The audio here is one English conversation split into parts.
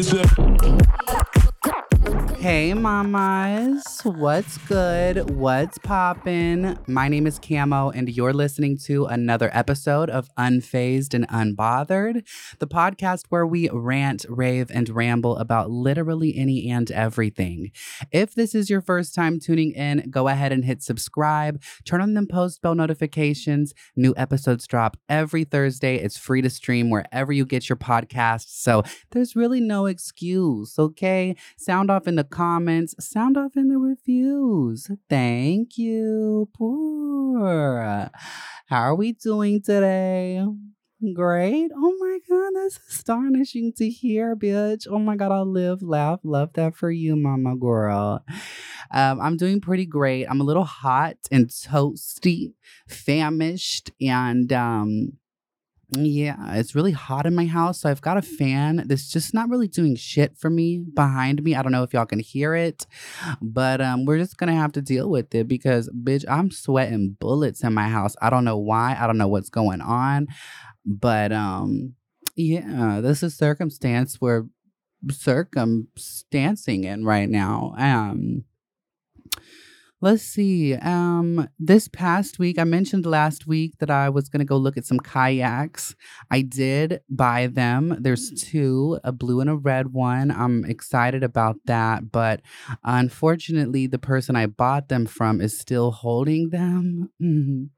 It's a Hey, mamas. What's good? What's poppin'? My name is Camo, and you're listening to another episode of Unfazed and Unbothered, the podcast where we rant, rave, and ramble about literally any and everything. If this is your first time tuning in, go ahead and hit subscribe, turn on them post bell notifications. New episodes drop every Thursday. It's free to stream wherever you get your podcasts. So there's really no excuse, okay? Sound off in the comments, sound off in the reviews. Thank you. Poor. How are we doing today? Great. Oh my God, that's astonishing to hear, bitch. Oh my God, I live, laugh, love that for you, mama girl. Um, I'm doing pretty great. I'm a little hot and toasty, famished, and um, yeah, it's really hot in my house. So I've got a fan that's just not really doing shit for me behind me. I don't know if y'all can hear it, but um, we're just gonna have to deal with it because, bitch, I'm sweating bullets in my house. I don't know why. I don't know what's going on, but um, yeah, this is circumstance we're circumstancing in right now. Um, Let's see. Um, this past week, I mentioned last week that I was gonna go look at some kayaks. I did buy them. There's two, a blue and a red one. I'm excited about that, but unfortunately, the person I bought them from is still holding them. Mhm.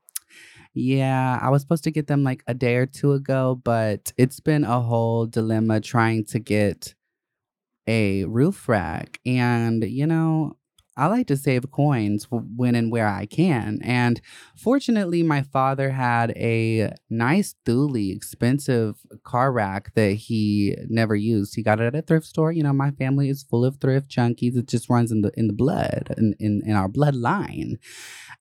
Yeah, I was supposed to get them like a day or two ago, but it's been a whole dilemma trying to get a roof rack. And, you know, I like to save coins when and where I can. And fortunately, my father had a nice, Thule, expensive car rack that he never used. He got it at a thrift store. You know, my family is full of thrift junkies. It just runs in the in the blood, in, in, in our bloodline.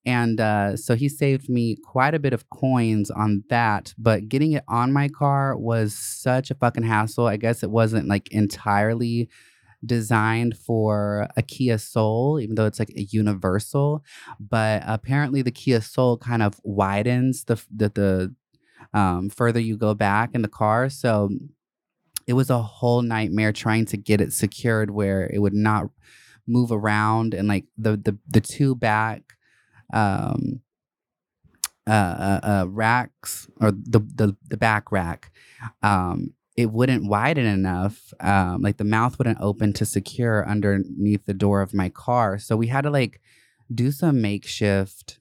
And uh, so he saved me quite a bit of coins on that. But getting it on my car was such a fucking hassle. I guess it wasn't like entirely designed for a Kia Soul, even though it's like a universal. But apparently, the Kia Soul kind of widens the the, the um, further you go back in the car. So it was a whole nightmare trying to get it secured where it would not move around and like the the the two back um uh, uh, uh racks or the the the back rack um it wouldn't widen enough um like the mouth wouldn't open to secure underneath the door of my car. So we had to like do some makeshift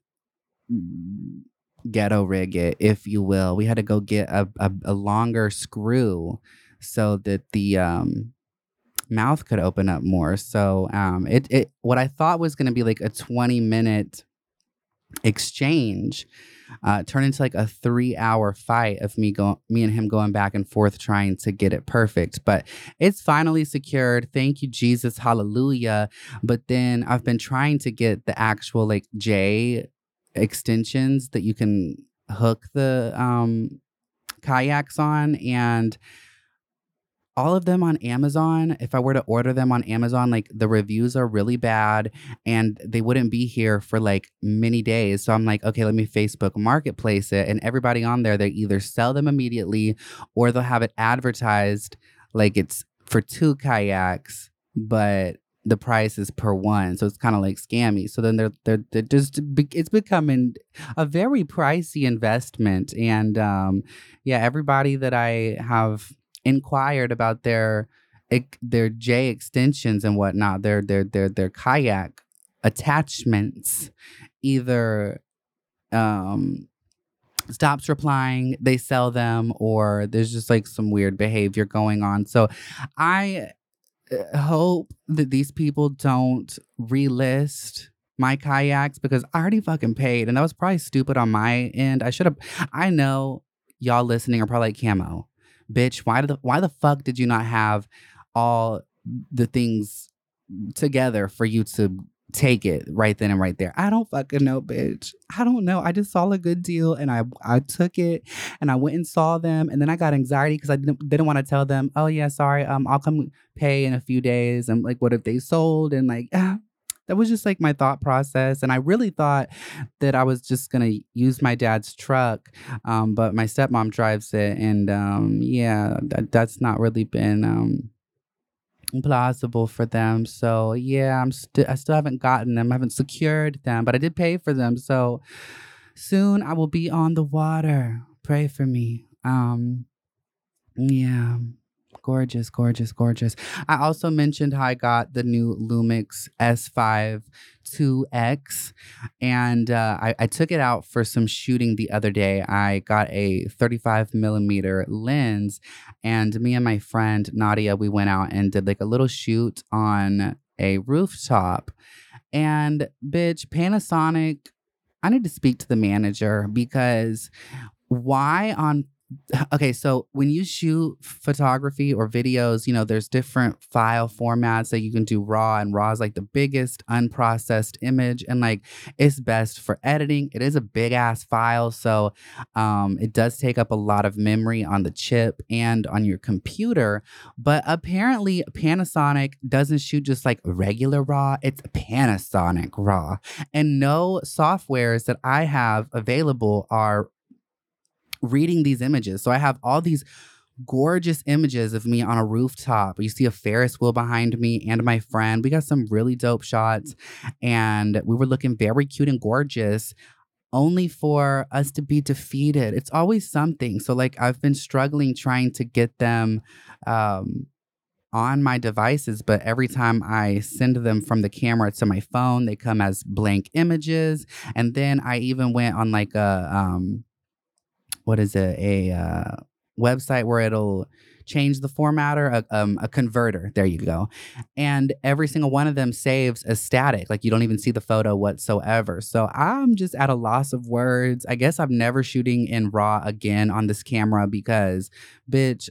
ghetto rig it if you will. We had to go get a, a, a longer screw so that the um mouth could open up more. So um it, it what i thought was going to be like a 20 minute exchange uh, turned into like a three hour fight of me going, me and him going back and forth trying to get it perfect. But it's finally secured. Thank you, Jesus, hallelujah. But then I've been trying to get the actual like J extensions that you can hook the um kayaks on and all of them on Amazon, if I were to order them on Amazon, like the reviews are really bad and they wouldn't be here for like many days. So I'm like, okay, let me Facebook marketplace it. And everybody on there, they either sell them immediately or they'll have it advertised like it's for two kayaks, but the price is per one, so it's kind of like scammy. So then they're they're, they're just it's becoming a very pricey investment, and um, yeah, everybody that I have inquired about their their J extensions and whatnot, their their their their kayak attachments, either um stops replying, they sell them, or there's just like some weird behavior going on. So I uh, hope that these people don't relist my kayaks because I already fucking paid and that was probably stupid on my end. I should have I know y'all listening are probably like camo. Bitch, why the why the fuck did you not have all the things together for you to take it right then and right there. I don't fucking know, bitch. I don't know. I just saw a good deal and I I took it and I went and saw them and then I got anxiety because I didn't didn't want to tell them, oh yeah, sorry, um, I'll come pay in a few days. And like, what if they sold? And like, ah, that was just like my thought process. And I really thought that I was just gonna use my dad's truck, um, but my stepmom drives it, and um, yeah, that, that's not really been um plausible for them. So yeah, I'm still I still haven't gotten them. I haven't secured them, but I did pay for them. So soon I will be on the water. Pray for me. Um yeah. Gorgeous, gorgeous, gorgeous. I also mentioned how I got the new Lumix S5 2X and uh, I, I took it out for some shooting the other day. I got a 35 millimeter lens and me and my friend Nadia, we went out and did like a little shoot on a rooftop. And bitch, Panasonic, I need to speak to the manager because why on okay, so when you shoot photography or videos, you know, there's different file formats that you can do raw, and raw is like the biggest unprocessed image, and like it's best for editing. It is a big ass file, so um, it does take up a lot of memory on the chip and on your computer. But apparently, Panasonic doesn't shoot just like regular raw, it's Panasonic raw. And no softwares that I have available are reading these images. So I have all these gorgeous images of me on a rooftop. You see a Ferris wheel behind me and my friend. We got some really dope shots and we were looking very cute and gorgeous only for us to be defeated. It's always something. So like I've been struggling trying to get them um on my devices, but every time I send them from the camera to my phone, they come as blank images. And then I even went on like a um what is it a uh, website where it'll change the formatter a, um, a converter there you go. And every single one of them saves as static like you don't even see the photo whatsoever. So i'm just at a loss of words. I guess i'm never shooting in raw again on this camera because bitch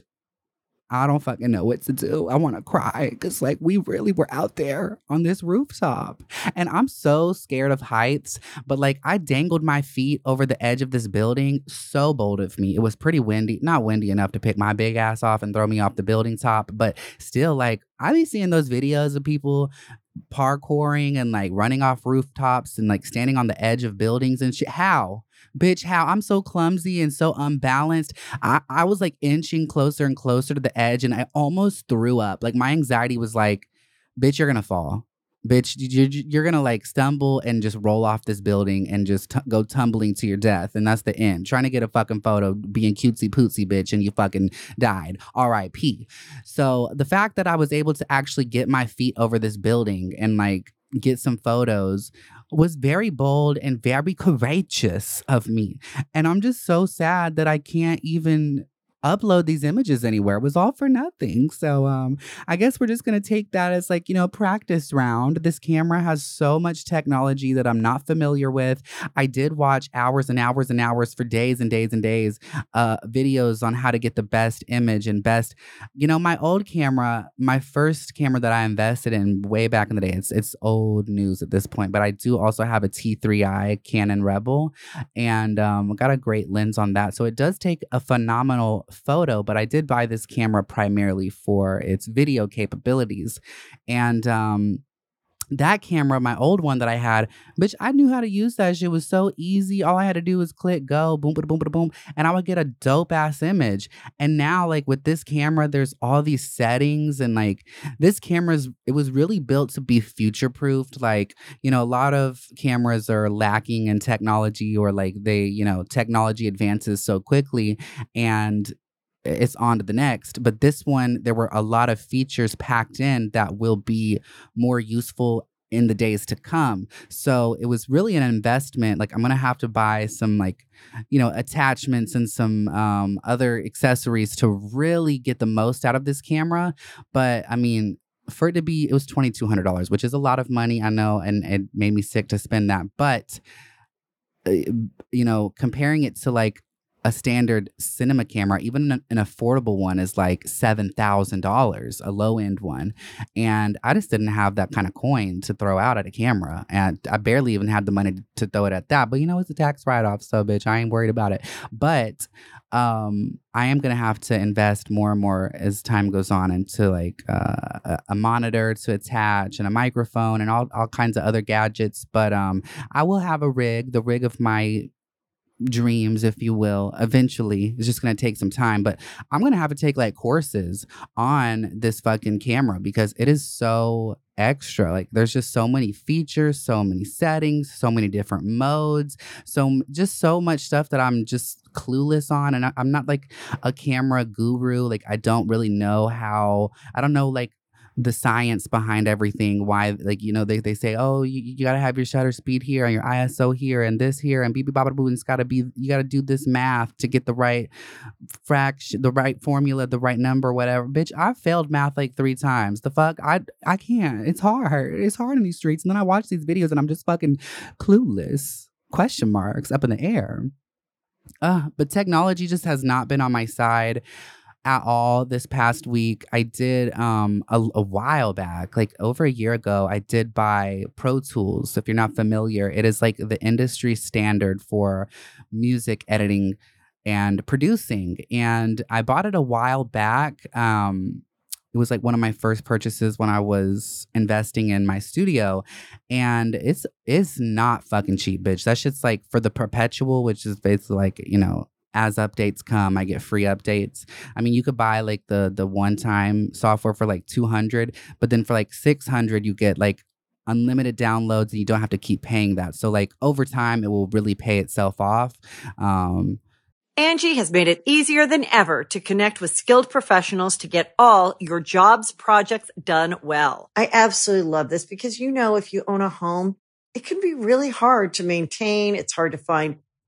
I don't fucking know what to do. I want to cry because, like, we really were out there on this rooftop. And I'm so scared of heights, but like, I dangled my feet over the edge of this building. So bold of me. It was pretty windy, not windy enough to pick my big ass off and throw me off the building top, but still, like, I be seeing those videos of people parkouring and like running off rooftops and like standing on the edge of buildings and shit. How? Bitch, how I'm so clumsy and so unbalanced. I, I was like inching closer and closer to the edge and I almost threw up. Like my anxiety was like, bitch, you're gonna fall. Bitch, you're, you're gonna like stumble and just roll off this building and just t- go tumbling to your death. And that's the end. Trying to get a fucking photo being cutesy pootsy, bitch, and you fucking died. R.I.P. So the fact that I was able to actually get my feet over this building and like get some photos was very bold and very courageous of me. And I'm just so sad that I can't even upload these images anywhere. It was all for nothing. So um I guess we're just gonna take that as like, you know, practice round. This camera has so much technology that I'm not familiar with. I did watch hours and hours and hours for days and days and days uh videos on how to get the best image and best, you know, my old camera, my first camera that I invested in way back in the day, it's it's old news at this point, but I do also have a T3i Canon Rebel and um got a great lens on that. So it does take a phenomenal photo, but I did buy this camera primarily for its video capabilities. And um, that camera, my old one that I had, bitch, I knew how to use that shit. It was so easy. All I had to do was click go, boom, boom, boom, boom, boom, and I would get a dope ass image. And now, like with this camera, there's all these settings, and like this camera's, it was really built to be future proofed. Like, you know, a lot of cameras are lacking in technology or like they, you know, technology advances so quickly. And it's on to the next. But this one, there were a lot of features packed in that will be more useful in the days to come. So it was really an investment. Like I'm gonna have to buy some like, you know, attachments and some um, other accessories to really get the most out of this camera. But I mean, for it to be, it was twenty two hundred dollars, which is a lot of money. I know, and it made me sick to spend that. But uh, you know, comparing it to like a standard cinema camera, even an, affordable one, is like seven thousand dollars, a low end one, and I just didn't have that kind of coin to throw out at a camera, and I barely even had the money to throw it at that. But you know, it's a tax write off, so bitch, I ain't worried about it. But um, I am gonna have to invest more and more as time goes on into like uh, a, a monitor to attach and a microphone and all all kinds of other gadgets. But um, I will have a rig, the rig of my dreams, if you will, eventually. It's just going to take some time, but I'm going to have to take like courses on this fucking camera because it is so extra. Like there's just so many features, so many settings, so many different modes, so just so much stuff that I'm just clueless on and I, I'm not like a camera guru. Like I don't really know how I don't know like the science behind everything. Why, like, you know, they, they say, oh, you, you got to have your shutter speed here and your ISO here and this here and BB Baba Boo. And it's got to be, you got to do this math to get the right fraction, the right formula, the right number, whatever. Bitch, I failed math like three times. The fuck? I, I can't. It's hard. It's hard in these streets. And then I watch these videos and I'm just fucking clueless. Question marks up in the air. Uh, but technology just has not been on my side at all this past week. I did um a, a, while back, like over a year ago, I did buy Pro Tools. So If you're not familiar, it is like the industry standard for music editing and producing. And I bought it a while back. Um it was like one of my first purchases when I was investing in my studio. And it's it's not fucking cheap, bitch. That shit's like for the perpetual, which is basically like, you know, as updates come, I get free updates. I mean, you could buy like the the one time software for like 200, but then for like 600 you get like unlimited downloads and you don't have to keep paying that. So like over time it will really pay itself off. Um Angie has made it easier than ever to connect with skilled professionals to get all your jobs projects done well. I absolutely love this because you know if you own a home, it can be really hard to maintain, it's hard to find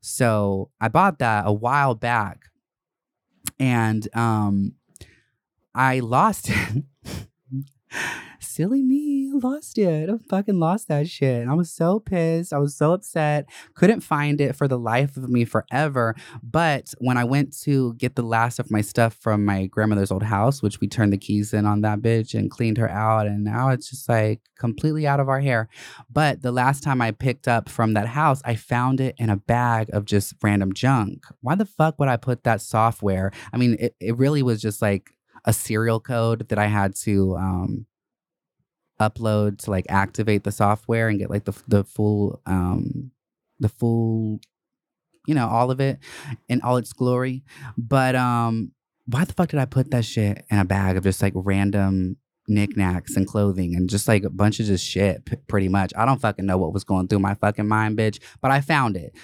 So I bought that a while back and um I lost it. Silly me, lost it. I fucking lost that shit. And I was so pissed. I was so upset. Couldn't find it for the life of me forever. But when I went to get the last of my stuff from my grandmother's old house, which we turned the keys in on that bitch and cleaned her out, and now it's just like completely out of our hair. But the last time I picked up from that house, I found it in a bag of just random junk. Why the fuck would I put that software? I mean, it, it really was just like a serial code that I had to um, upload to like activate the software and get like the the full um the full you know all of it in all its glory but um why the fuck did i put that shit in a bag of just like random knickknacks and clothing and just like a bunch of just shit, p- pretty much. I don't fucking know what was going through my fucking mind, bitch, but I found it.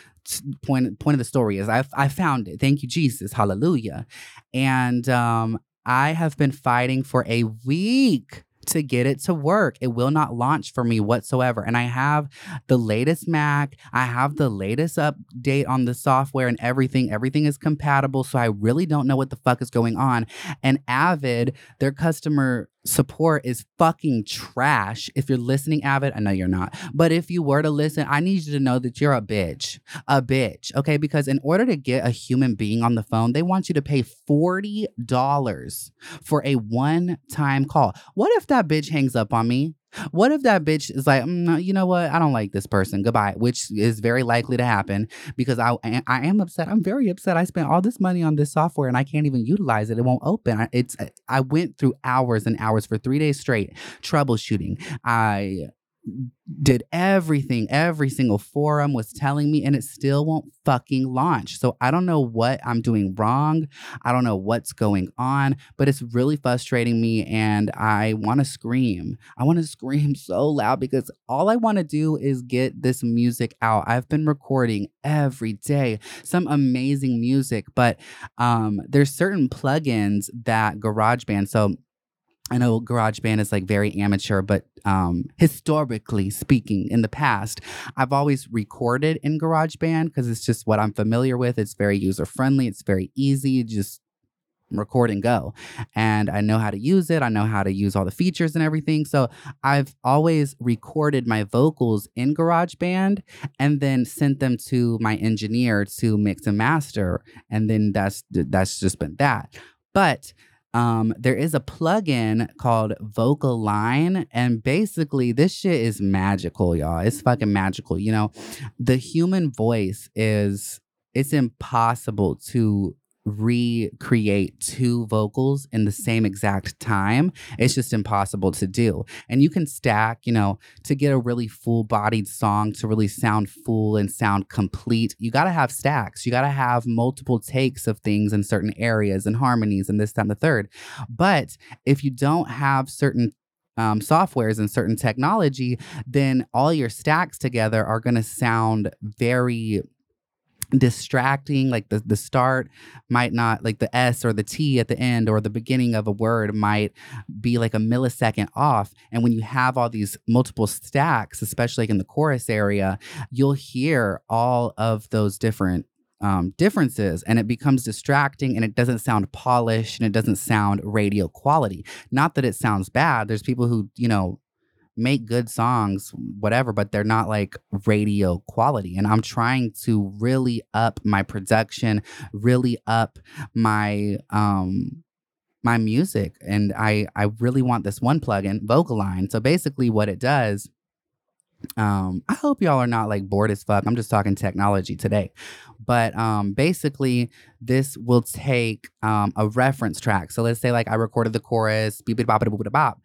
Point point of the story is I I found it. Thank you, Jesus, hallelujah. And um, I have been fighting for a week to get it to work. It will not launch for me whatsoever. And I have the latest Mac, I have the latest update on the software and everything. Everything is compatible. So I really don't know what the fuck is going on. And Avid, their customer support is fucking trash. If you're listening, Avid, I know you're not, but if you were to listen, I need you to know that you're a bitch, a bitch, okay? Because in order to get a human being on the phone, they want you to pay $40 for a one time call. What if that bitch hangs up on me? What if that bitch is like, "Mm, you know what? I don't like this person. Goodbye, which is very likely to happen because I I am upset. I'm very upset. I spent all this money on this software and I can't even utilize it. It won't open. I- It's I went through hours and hours for three days straight troubleshooting. I did everything every single forum was telling me and it still won't fucking launch. So i don't know what i'm doing wrong. I don't know what's going on but it's really frustrating me and i want to scream. I want to scream so loud because all i want to do is get this music out. I've been recording every day some amazing music but um there's certain plugins that garageband so I know GarageBand is like very amateur, but um, historically speaking, in the past, I've always recorded in GarageBand because it's just what I'm familiar with. It's very user friendly, it's very easy, just record and go. And I know how to use it, I know how to use all the features and everything. So I've always recorded my vocals in GarageBand and then sent them to my engineer to mix and master. And then that's that's just been that. But um, there is a plugin called Vocalign, and basically, this shit is magical, y'all. It's fucking magical. You know, the human voice is it's impossible to recreate two vocals in the same exact time. It's just impossible to do. And you can stack, you know, to get a really full bodied song to really sound full and sound complete, you got to have stacks. You got to have multiple takes of things in certain areas and harmonies and this, and the third. But if you don't have certain um, softwares and certain technology, then all your stacks together are going to sound very distracting like the the start might not like the s or the t at the end or the beginning of a word might be like a millisecond off. And when you have all these multiple stacks especially like in the chorus area you'll hear all of those different um, differences and it becomes distracting and it doesn't sound polished and it doesn't sound radio quality. Not that it sounds bad. There's people who you know make good songs, whatever, but they're not like radio quality. And I'm trying to really up my production, really up my um my music. And I I really want this one plugin, Vocalign. So basically what it does um I hope y'all are not like bored as fuck. I'm just talking technology today. But um basically this will take um a reference track. So let's say like I recorded the chorus, bop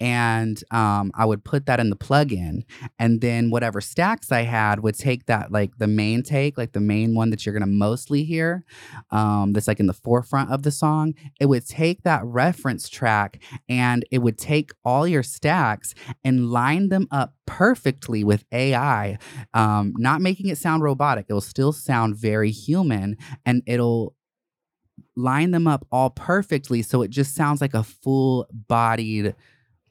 and um, I would put that in the plugin, and then whatever stacks I had would take that like the main take, like the main one that you're gonna mostly hear, um, that's like in the forefront of the song. It would take that reference track and it would take all your stacks and line them up perfectly with AI, um, not making it sound robotic. It will still sound very human, and it'll line them up all perfectly so it just sounds like a full bodied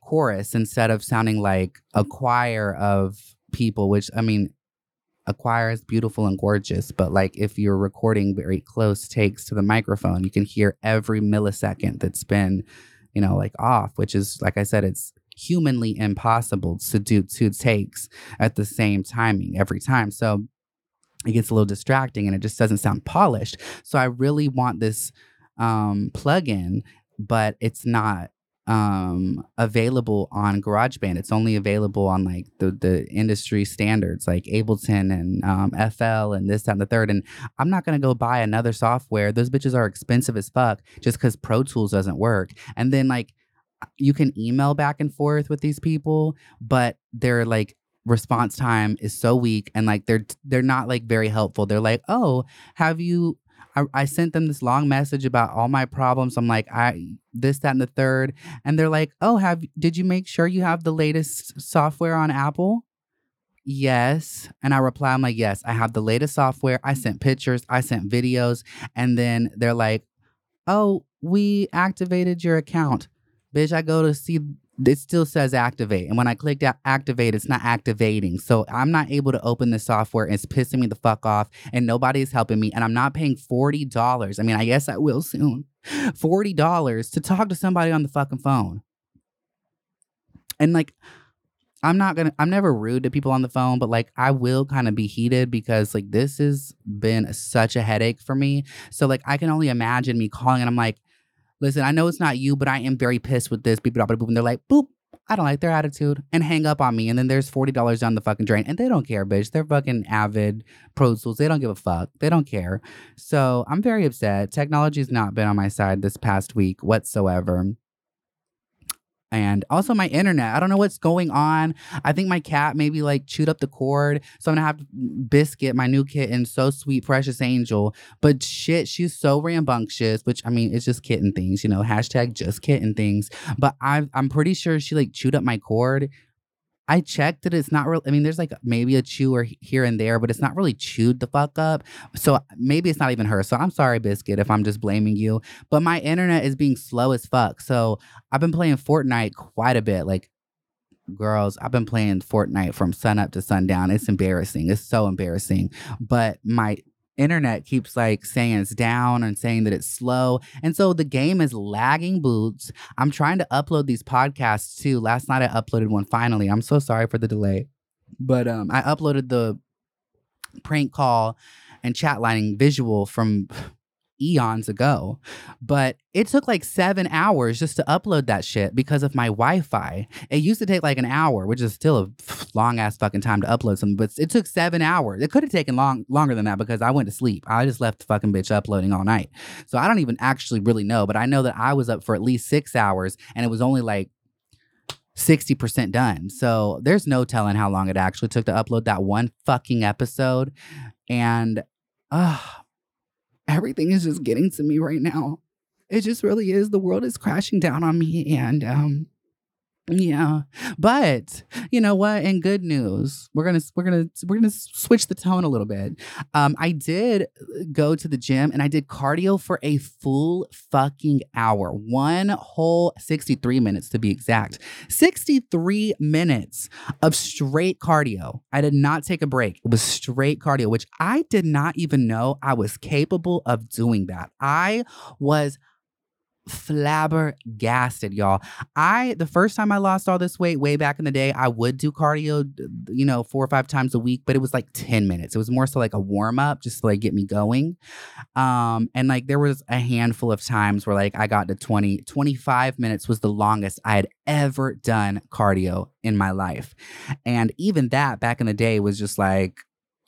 chorus instead of sounding like a mm-hmm. choir of people, which I mean, a choir is beautiful and gorgeous, but like if you're recording very close takes to the microphone, you can hear every millisecond that's been, you know, like off, which is, like I said, it's humanly impossible to do two takes at the same timing every time. So it gets a little distracting and it just doesn't sound polished. So I really want this um, plugin, but it's not um available on GarageBand. It's only available on like the the industry standards like Ableton and um, FL and this that, and the third. And I'm not gonna go buy another software. Those bitches are expensive as fuck just because Pro Tools doesn't work. And then like you can email back and forth with these people, but they're like response time is so weak and like they're they're not like very helpful. They're like, "Oh, have you I, I sent them this long message about all my problems. I'm like, I this, that, and the third. And they're like, Oh, have did you make sure you have the latest software on Apple? Yes. And I reply, I'm like, Yes, I have the latest software. I sent pictures, I sent videos. And then they're like, Oh, we activated your account. Bitch, I go to see it still says activate. And when I clicked activate, it's not activating. So I'm not able to open the software. It's pissing me the fuck off. And nobody is helping me. And I'm not paying $40. I mean, I guess I will soon. $40 to talk to somebody on the fucking phone. And like, I'm not gonna, I'm never rude to people on the phone, but like, I will kind of be heated because like, this has been such a headache for me. So like, I can only imagine me calling and I'm like, listen, I know it's not you, but I am very pissed with this. Beep, boop, and they're like, boop, I don't like their attitude and hang up on me. And then there's $40 down the fucking drain. And they don't care, bitch. They're fucking avid Pro Tools. They don't give a fuck. They don't care. So I'm very upset. Technology has not been on my side this past week whatsoever and also my internet. I don't know what's going on. I think my cat maybe like chewed up the cord. So I'm gonna have Biscuit, my new kitten, so sweet, precious angel. But shit, she's so rambunctious, which I mean, it's just kitten things, you know, hashtag just kitten things. But i I'm pretty sure she like chewed up my cord I checked that it's not real. I mean, there's like maybe a chew or here and there, but it's not really chewed the fuck up. So maybe it's not even her. So I'm sorry, Biscuit, if I'm just blaming you. But my internet is being slow as fuck. So I've been playing Fortnite quite a bit. Like, girls, I've been playing Fortnite from sun up to sundown. It's embarrassing. It's so embarrassing. But my internet keeps like saying it's down and saying that it's slow. And so the game is lagging boots. I'm trying to upload these podcasts too. Last night I uploaded one finally. I'm so sorry for the delay. But um I uploaded the prank call and chat lining visual from eons ago. But it took like seven hours just to upload that shit because of my Wi Fi. It used to take like an hour, which is still a long ass fucking time to upload something, but it took seven hours. It could have taken long longer than that because I went to sleep. I just left the fucking bitch uploading all night. So I don't even actually really know, but I know that I was up for at least six hours and it was only like 60% done. So there's no telling how long it actually took to upload that one fucking episode. And uh, everything is just getting to me right now. It just really is. The world is crashing down on me. And um, yeah. But you know what? In good news, we're gonna we're gonna we're gonna switch the tone a little bit. Um, I did go to the gym and I did cardio for a full fucking hour. One whole 63 minutes to be exact. 63 minutes of straight cardio. I did not take a break. It was straight cardio, which I did not even know I was capable of doing that. I was flabbergasted, y'all. I the first time I lost all this weight way back in the day, I would do cardio, you know, four or five times a week, but it was like 10 minutes. It was more so like a warm up just to like get me going. Um and like there was a handful of times where like I got to 20 25 minutes was the longest I had ever done cardio in my life. And even that back in the day was just like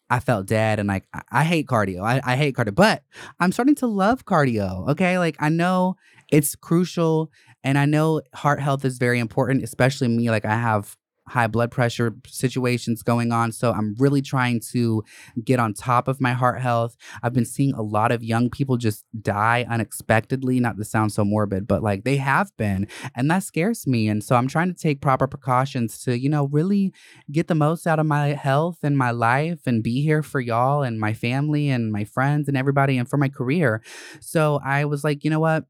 I felt dead and like I, hate cardio. I, I hate cardio, but I'm starting to love cardio. Okay. Like I know it's crucial. And I know heart health is very important, especially me. Like I have high blood pressure situations going on. So I'm really trying to get on top of my heart health. I've been seeing a lot of young people just die unexpectedly, not to sound so morbid, but like they have been. And that scares me. And so I'm trying to take proper precautions to, you know, really get the most out of my health and my life and be here for y'all and my family and my friends and everybody and for my career. So I was like, you know what?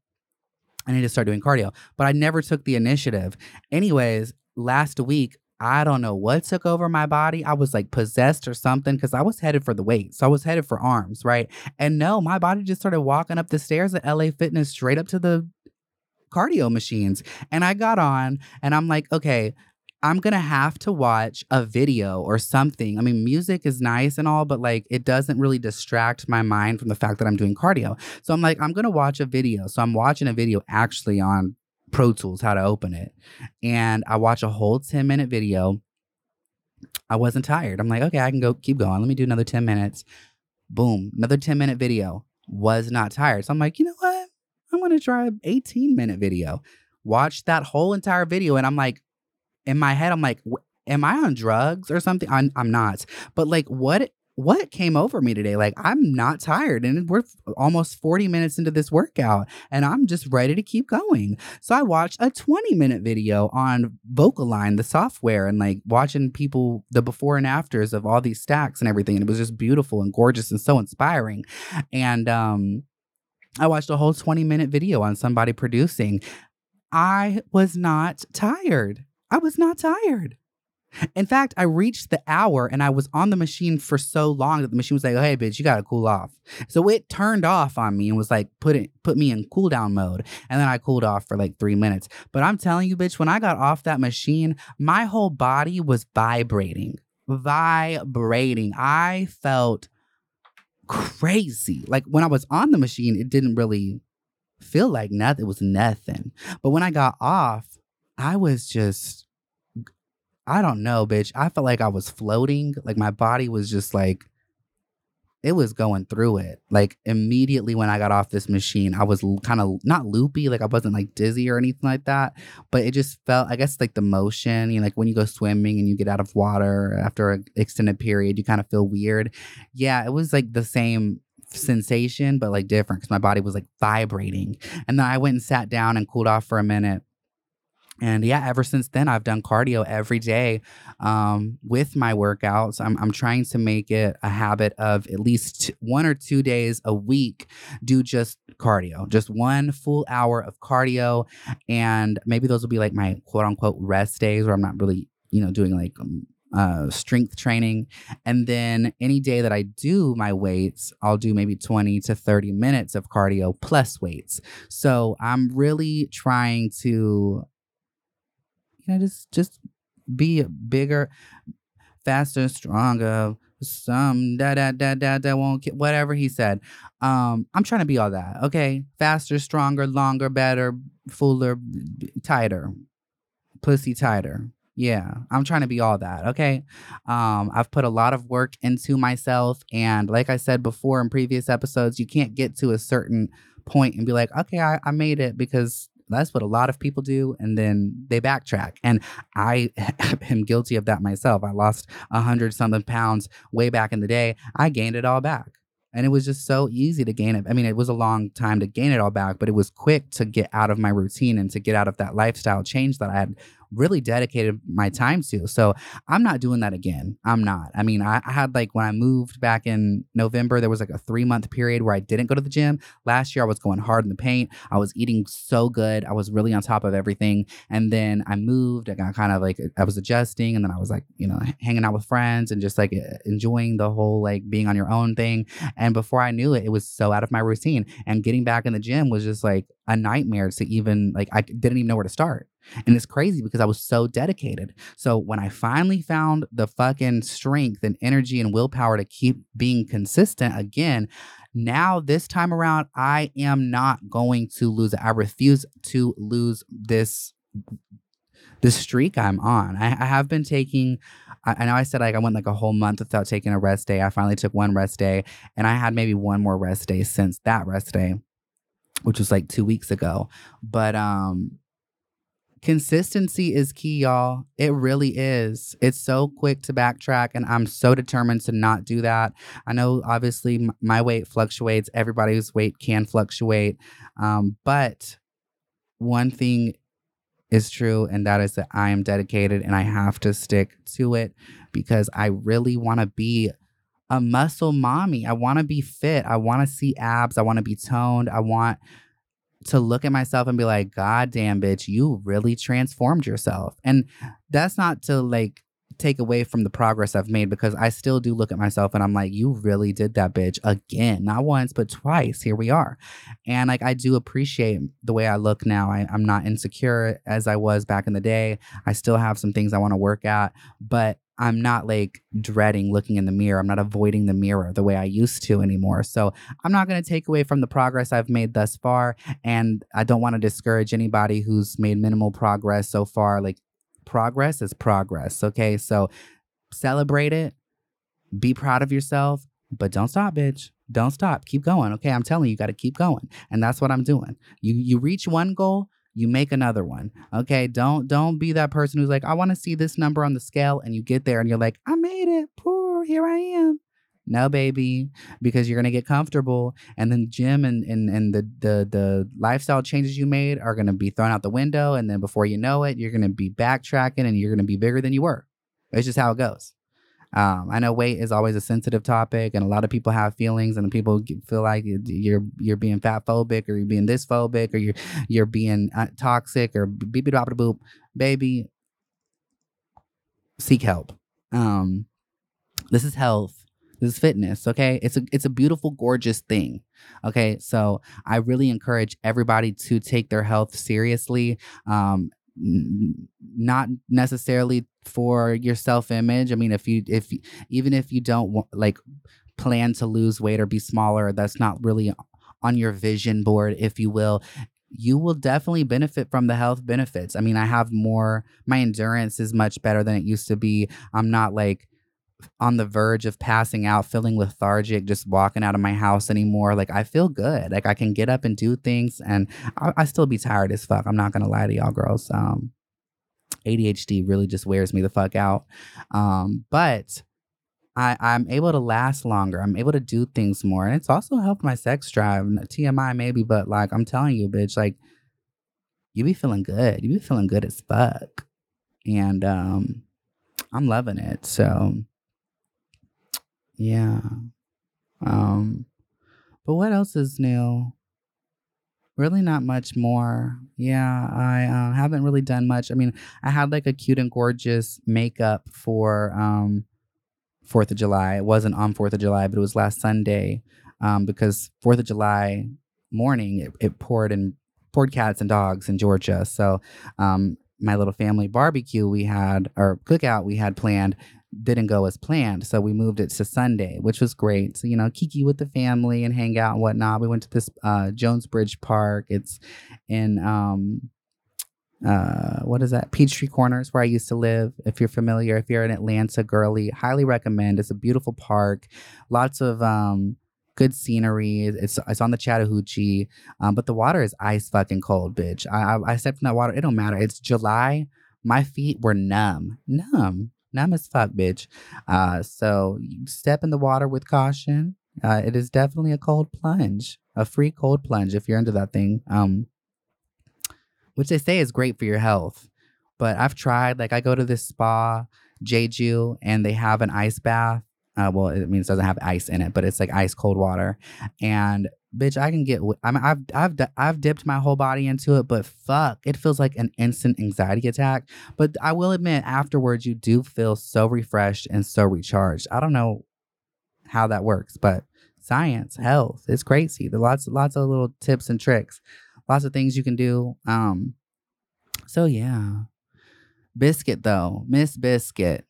I need to start doing cardio. But I never took the initiative. Anyways, last week, I don't know what took over my body. I was like possessed or something because I was headed for the weight. So I was headed for arms, right? And no, my body just started walking up the stairs at LA Fitness straight up to the cardio machines. And I got on and I'm like, okay, I'm gonna have to watch a video or something. I mean, music is nice and all, but like it doesn't really distract my mind from the fact that I'm doing cardio. So I'm like, I'm gonna watch a video. So I'm watching a video actually on Pro Tools, how to open it. And I watch a whole 10 minute video. I wasn't tired. I'm like, okay, I can go keep going. Let me do another 10 minutes. Boom, another 10 minute video. Was not tired. So I'm like, you know what? I'm gonna try an 18 minute video. Watch that whole entire video. And I'm like, in my head, I'm like, am I on drugs or something? I'm, I'm not. But like, what what came over me today? Like, I'm not tired, and we're almost 40 minutes into this workout, and I'm just ready to keep going. So, I watched a 20 minute video on Vocalign, the software, and like watching people, the before and afters of all these stacks and everything. And it was just beautiful and gorgeous and so inspiring. And, um, I watched a whole 20 minute video on somebody producing. I was not tired. I was not tired. In fact, I reached the hour and I was on the machine for so long that the machine was like, "Hey, bitch, you gotta cool off." So it turned off on me and was like, "Put it, put me in cool down mode." And then I cooled off for like three minutes. But I'm telling you, bitch, when I got off that machine, my whole body was vibrating, vibrating. I felt crazy. Like when I was on the machine, it didn't really feel like nothing. It was nothing. But when I got off, I was just I don't know, bitch. I felt like I was floating. Like my body was just like, it was going through it. Like immediately when I got off this machine, I was kind of not loopy. Like I wasn't like dizzy or anything like that. But it just felt, I guess, like the motion, you know, like when you go swimming and you get out of water after an extended period, you kind of feel weird. Yeah, it was like the same sensation, but like different because my body was like vibrating. And then I went and sat down and cooled off for a minute and yeah, ever since then, I've done cardio every day um, with my workouts. I'm, I'm trying to make it a habit of at least one or two days a week, do just cardio, just one full hour of cardio. And maybe those will be like my quote unquote rest days where I'm not really, you know, doing like um, uh, strength training. And then any day that I do my weights, I'll do maybe 20 to 30 minutes of cardio plus weights. So I'm really trying to you know, just just be a bigger, faster, stronger. Some da da da da da won't get whatever he said. Um, I'm trying to be all that. Okay, faster, stronger, longer, better, fuller, tighter, pussy tighter. Yeah, I'm trying to be all that. Okay. Um, I've put a lot of work into myself. And like I said before in previous episodes, you can't get to a certain point and be like, okay, I, I made it because that's what a lot of people do. And then they backtrack. And I am guilty of that myself. I lost a hundred something pounds way back in the day. I gained it all back. And it was just so easy to gain it. I mean, it was a long time to gain it all back, but it was quick to get out of my routine and to get out of that lifestyle change that I had really dedicated my time to. So I'm not doing that again. I'm not. I mean, I, I, had like when I moved back in November, there was like a three month period where I didn't go to the gym. Last year, I was going hard in the paint. I was eating so good. I was really on top of everything. And then I moved. I got kind of like, I was adjusting. And then I was like, you know, hanging out with friends and just like enjoying the whole like being on your own thing. And before I knew it, it was so out of my routine. And getting back in the gym was just like a nightmare to even, like, I didn't even know where to start. And it's crazy because I was so dedicated. So when I finally found the fucking strength and energy and willpower to keep being consistent again, now this time around, I am not going to lose it. I refuse to lose this this streak I'm on. I, I have been taking. I, I know I said like I went like a whole month without taking a rest day. I finally took one rest day, and I had maybe one more rest day since that rest day, which was like two weeks ago. But um, Consistency is key, y'all. It really is. It's so quick to backtrack, and I'm so determined to not do that. I know, obviously, m- my weight fluctuates. Everybody's weight can fluctuate. Um, but one thing is true, and that is that I am dedicated and I have to stick to it because I really want to be a muscle mommy. I want to be fit. I want to see abs. I want to be toned. I want to look at myself and be like, God damn, bitch, you really transformed yourself. And that's not to like take away from the progress I've made because I still do look at myself and I'm like, you really did that, bitch, again. Not once, but twice. Here we are. And like, I do appreciate the way I look now. I, I'm not insecure as I was back in the day. I still have some things I want to work at, but I'm not like dreading looking in the mirror. I'm not avoiding the mirror the way I used to anymore. So I'm not going to take away from the progress I've made thus far. And I don't want to discourage anybody who's made minimal progress so far. Like, progress is progress. Okay. So celebrate it, be proud of yourself, but don't stop, bitch. Don't stop. Keep going. Okay. I'm telling you, you got to keep going. And that's what I'm doing. You, you reach one goal, you make another one. Okay. Don't don't be that person who's like, I want to see this number on the scale, and you get there and you're like, I made it. Poor, here I am. No, baby, because you're gonna get comfortable, and then gym and and and the the the lifestyle changes you made are gonna be thrown out the window, and then before you know it, you're gonna be backtracking, and you're gonna be bigger than you were. It's just how it goes. Um, I know weight is always a sensitive topic, and a lot of people have feelings, and people feel like you're you're being fat phobic, or you're being this phobic, or you're you're being uh, toxic, or beep beep boop. Baby, seek help. Um, this is health. This is fitness. Okay, it's a it's a beautiful, gorgeous thing. Okay, so I really encourage everybody to take their health seriously. Um, not necessarily for your self image. I mean, if you if even if you don't want, like plan to lose weight or be smaller, that's not really on your vision board, if you will. You will definitely benefit from the health benefits. I mean, I have more. My endurance is much better than it used to be. I'm not like on the verge of passing out, feeling lethargic, just walking out of my house anymore. Like I feel good. Like I can get up and do things, and I, I still be tired as fuck. I'm not gonna lie to y'all, girls. Um, ADHD really just wears me the fuck out. Um, but I, I'm able to last longer. I'm able to do things more, and it's also helped my sex drive. TMI maybe, but like I'm telling you, bitch, like you be feeling good. You be feeling good as fuck, and um, I'm loving it. So yeah. Um, but what else is new? Really, not much more. Yeah, I uh, haven't really done much. I mean, I had like a cute and gorgeous makeup for um, Fourth of July. It wasn't on Fourth of July, but it was last Sunday um, because Fourth of July morning it, it poured and poured cats and dogs in Georgia. So um, my little family barbecue we had or cookout we had planned didn't go as planned. So we moved it to Sunday, which was great. So, you know, kiki with the family and hang out and whatnot. We went to this uh, Jones Bridge Park. It's in, um, uh, what is that? Peachtree Corners, where I used to live. If you're familiar, if you're an Atlanta girly, highly recommend. It's a beautiful park. Lots of, um, good scenery. It's it's on the Chattahoochee, um, but the water is ice fucking cold, bitch. I, I I stepped in that water. It don't matter. It's July. My feet were numb, numb numb as fuck, bitch. Uh, so step in the water with caution. Uh, it is definitely a cold plunge, a free cold plunge if you're into that thing. Um, which they say is great for your health. But I've tried, like, I go to this spa, Jeju, and they have an ice bath. Uh, well, it means it doesn't have ice in it, but it's like ice cold water. And bitch, I can get. I mean, I've I've I've dipped my whole body into it, but fuck, it feels like an instant anxiety attack. But I will admit, afterwards, you do feel so refreshed and so recharged. I don't know how that works, but science, health, it's crazy. There's lots lots of little tips and tricks, lots of things you can do. Um, so yeah, biscuit though, Miss Biscuit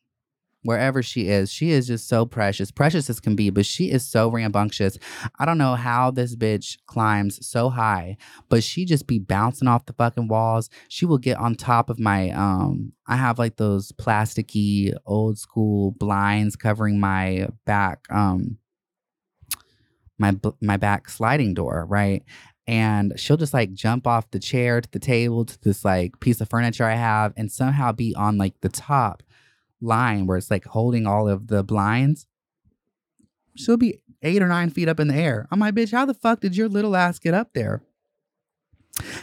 wherever she is. She is just so precious, precious as can be, but she is so rambunctious. I don't know how this bitch climbs so high, but she just be bouncing off the fucking walls. She will get on top of my um I have like those plasticky old school blinds covering my back um my my back sliding door, right? and she'll just like jump off the chair to the table to this like piece of furniture I have and somehow be on like the top line where it's like holding all of the blinds, she'll be eight or nine feet up in the air. I'm like, bitch, how the fuck did your little ass get up there?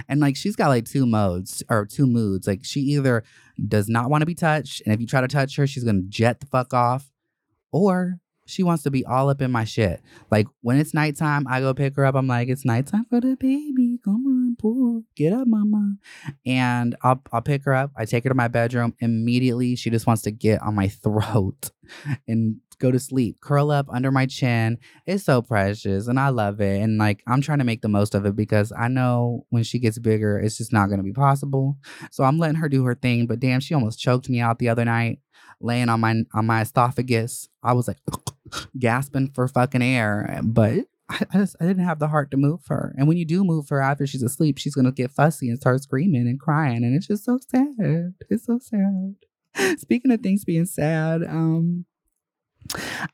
And like she's got like two modes or two moods. Like she either does not want to be touched, and if you try to touch her, she's gonna jet the fuck off, or she wants to be all up in my shit. Like when it's nighttime, I go pick her up. I'm like, it's nighttime for the baby. Come on, get up, mama. And I'll I'll pick her up. I take her to my bedroom. Immediately, she just wants to get on my throat and go to sleep, curl up under my chin. It's so precious and I love it. And like I'm trying to make the most of it because I know when she gets bigger, it's just not gonna be possible. So I'm letting her do her thing. But damn, she almost choked me out the other night, laying on my on my esophagus. I was like gasping for fucking air. But I, just I didn't have the heart to move her. And when you do move her after she's asleep, she's gonna get fussy and start screaming and crying. And it's just so sad. It's so sad. Speaking of things being sad, um,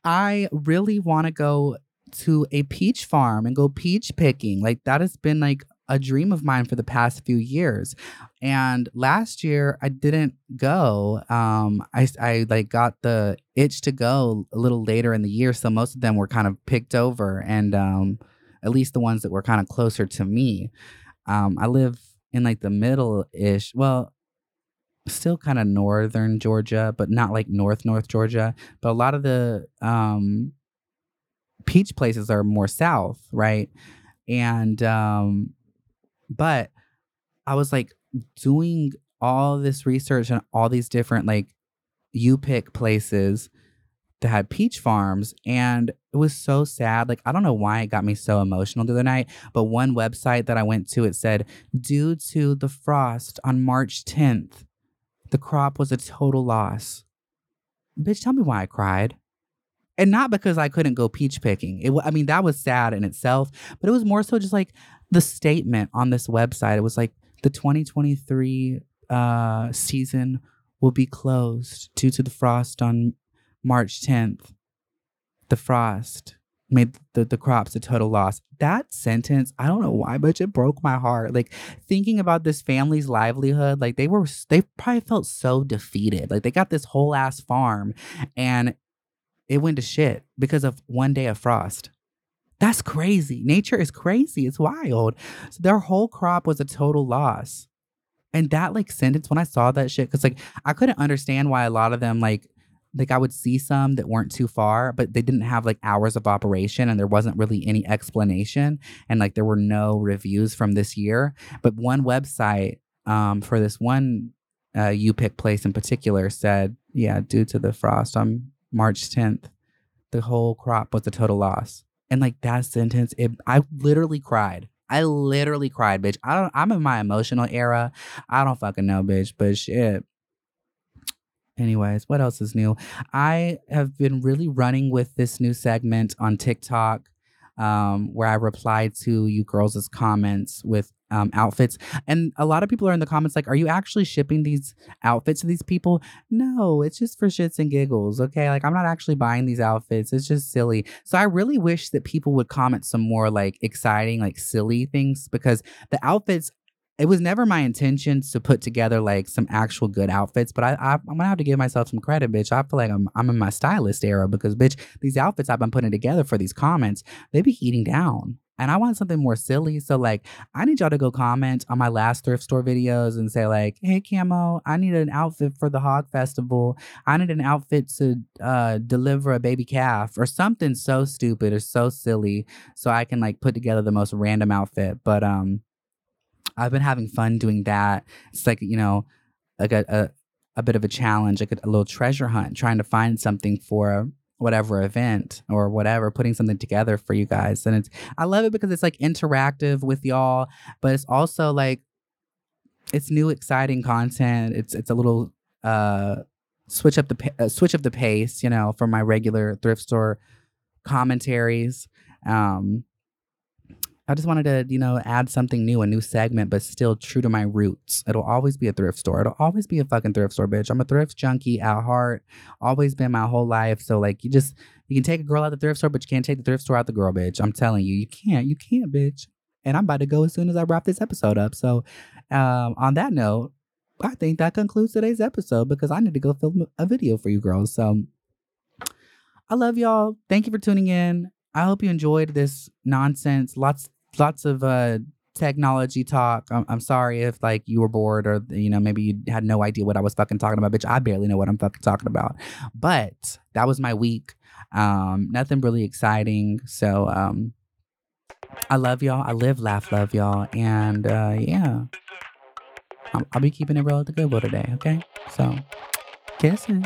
I really want to go to a peach farm and go peach picking. Like that has been like a dream of mine for the past few years. And last year I didn't go. Um, I, I like got the itch to go a little later in the year. So most of them were kind of picked over and, um, at least the ones that were kind of closer to me. Um, I live in like the middle ish. Well, still kind of northern Georgia, but not like north north Georgia. But a lot of the um peach places are more south, right? And um but I was like doing all this research and all these different like you pick places that had peach farms and it was so sad like i don't know why it got me so emotional the other night but one website that i went to it said due to the frost on march 10th the crop was a total loss. Bitch tell me why i cried. And not because i couldn't go peach picking. It i mean that was sad in itself but it was more so just like the statement on this website it was like the 2023 uh, season will be closed due to the frost on March 10th, the frost made the, the crops a total loss. That sentence, I don't know why, but it broke my heart. Like thinking about this family's livelihood, like they were, they probably felt so defeated. Like they got this whole ass farm and it went to shit because of one day of frost. That's crazy. Nature is crazy. It's wild. So their whole crop was a total loss. And that like sentence when I saw that shit, because like I couldn't understand why a lot of them like like I would see some that weren't too far, but they didn't have like hours of operation and there wasn't really any explanation. And like there were no reviews from this year. But one website um, for this one uh, you pick place in particular said, yeah, due to the frost on March 10th, the whole crop was a total loss. And like that sentence, it, I literally cried. I literally cried, bitch. I don't. I'm in my emotional era. I don't fucking know, bitch. But shit, Anyways, what else is new? I have been really running with this new segment on TikTok um, where I replied to you girls' comments with um, outfits. And a lot of people are in the comments like, are you actually shipping these outfits to these people? No, it's just for shits and giggles. Okay. Like, I'm not actually buying these outfits. It's just silly. So I really wish that people would comment some more like exciting, like silly things because the outfits it was never my intention to put together like some actual good outfits, but I, I am gonna have to give myself some credit, bitch. I feel like I'm I'm in my stylist era because bitch, these outfits I've been putting together for these comments, they be eating down. And I want something more silly. So like I need y'all to go comment on my last thrift store videos and say, like, hey Camo, I need an outfit for the Hog Festival. I need an outfit to uh deliver a baby calf or something so stupid or so silly so I can like put together the most random outfit. But um I've been having fun doing that. It's like, you know, like a, a, a bit of a challenge, like a, a, little treasure hunt, trying to find something for whatever event or whatever, putting something together for you guys. And it's, I love it because it's like interactive with y'all, but it's also like, it's new, exciting content. It's, it's a little, uh, switch up the, uh, switch up the pace, you know, from my regular thrift store commentaries. Um, I just wanted to, you know, add something new, a new segment, but still true to my roots. It'll always be a thrift store. It'll always be a fucking thrift store, bitch. I'm a thrift junkie at heart. Always been my whole life. So like you just you can take a girl out the thrift store, but you can't take the thrift store out the girl, bitch. I'm telling you, you can't. You can't, bitch. And I'm about to go as soon as I wrap this episode up. So um, on that note, I think that concludes today's episode because I need to go film a video for you girls. So I love y'all. Thank you for tuning in. I hope you enjoyed this nonsense. Lots lots of uh technology talk. I'm, I'm sorry if like you were bored or you know maybe you had no idea what I was fucking talking about. Bitch, I barely know what I'm fucking talking about. But that was my week. Um, nothing really exciting. So um, I love y'all. I live, laugh, love y'all, and uh, yeah, I'll, I'll be keeping it real at the Goodwill today. Okay, so kisses.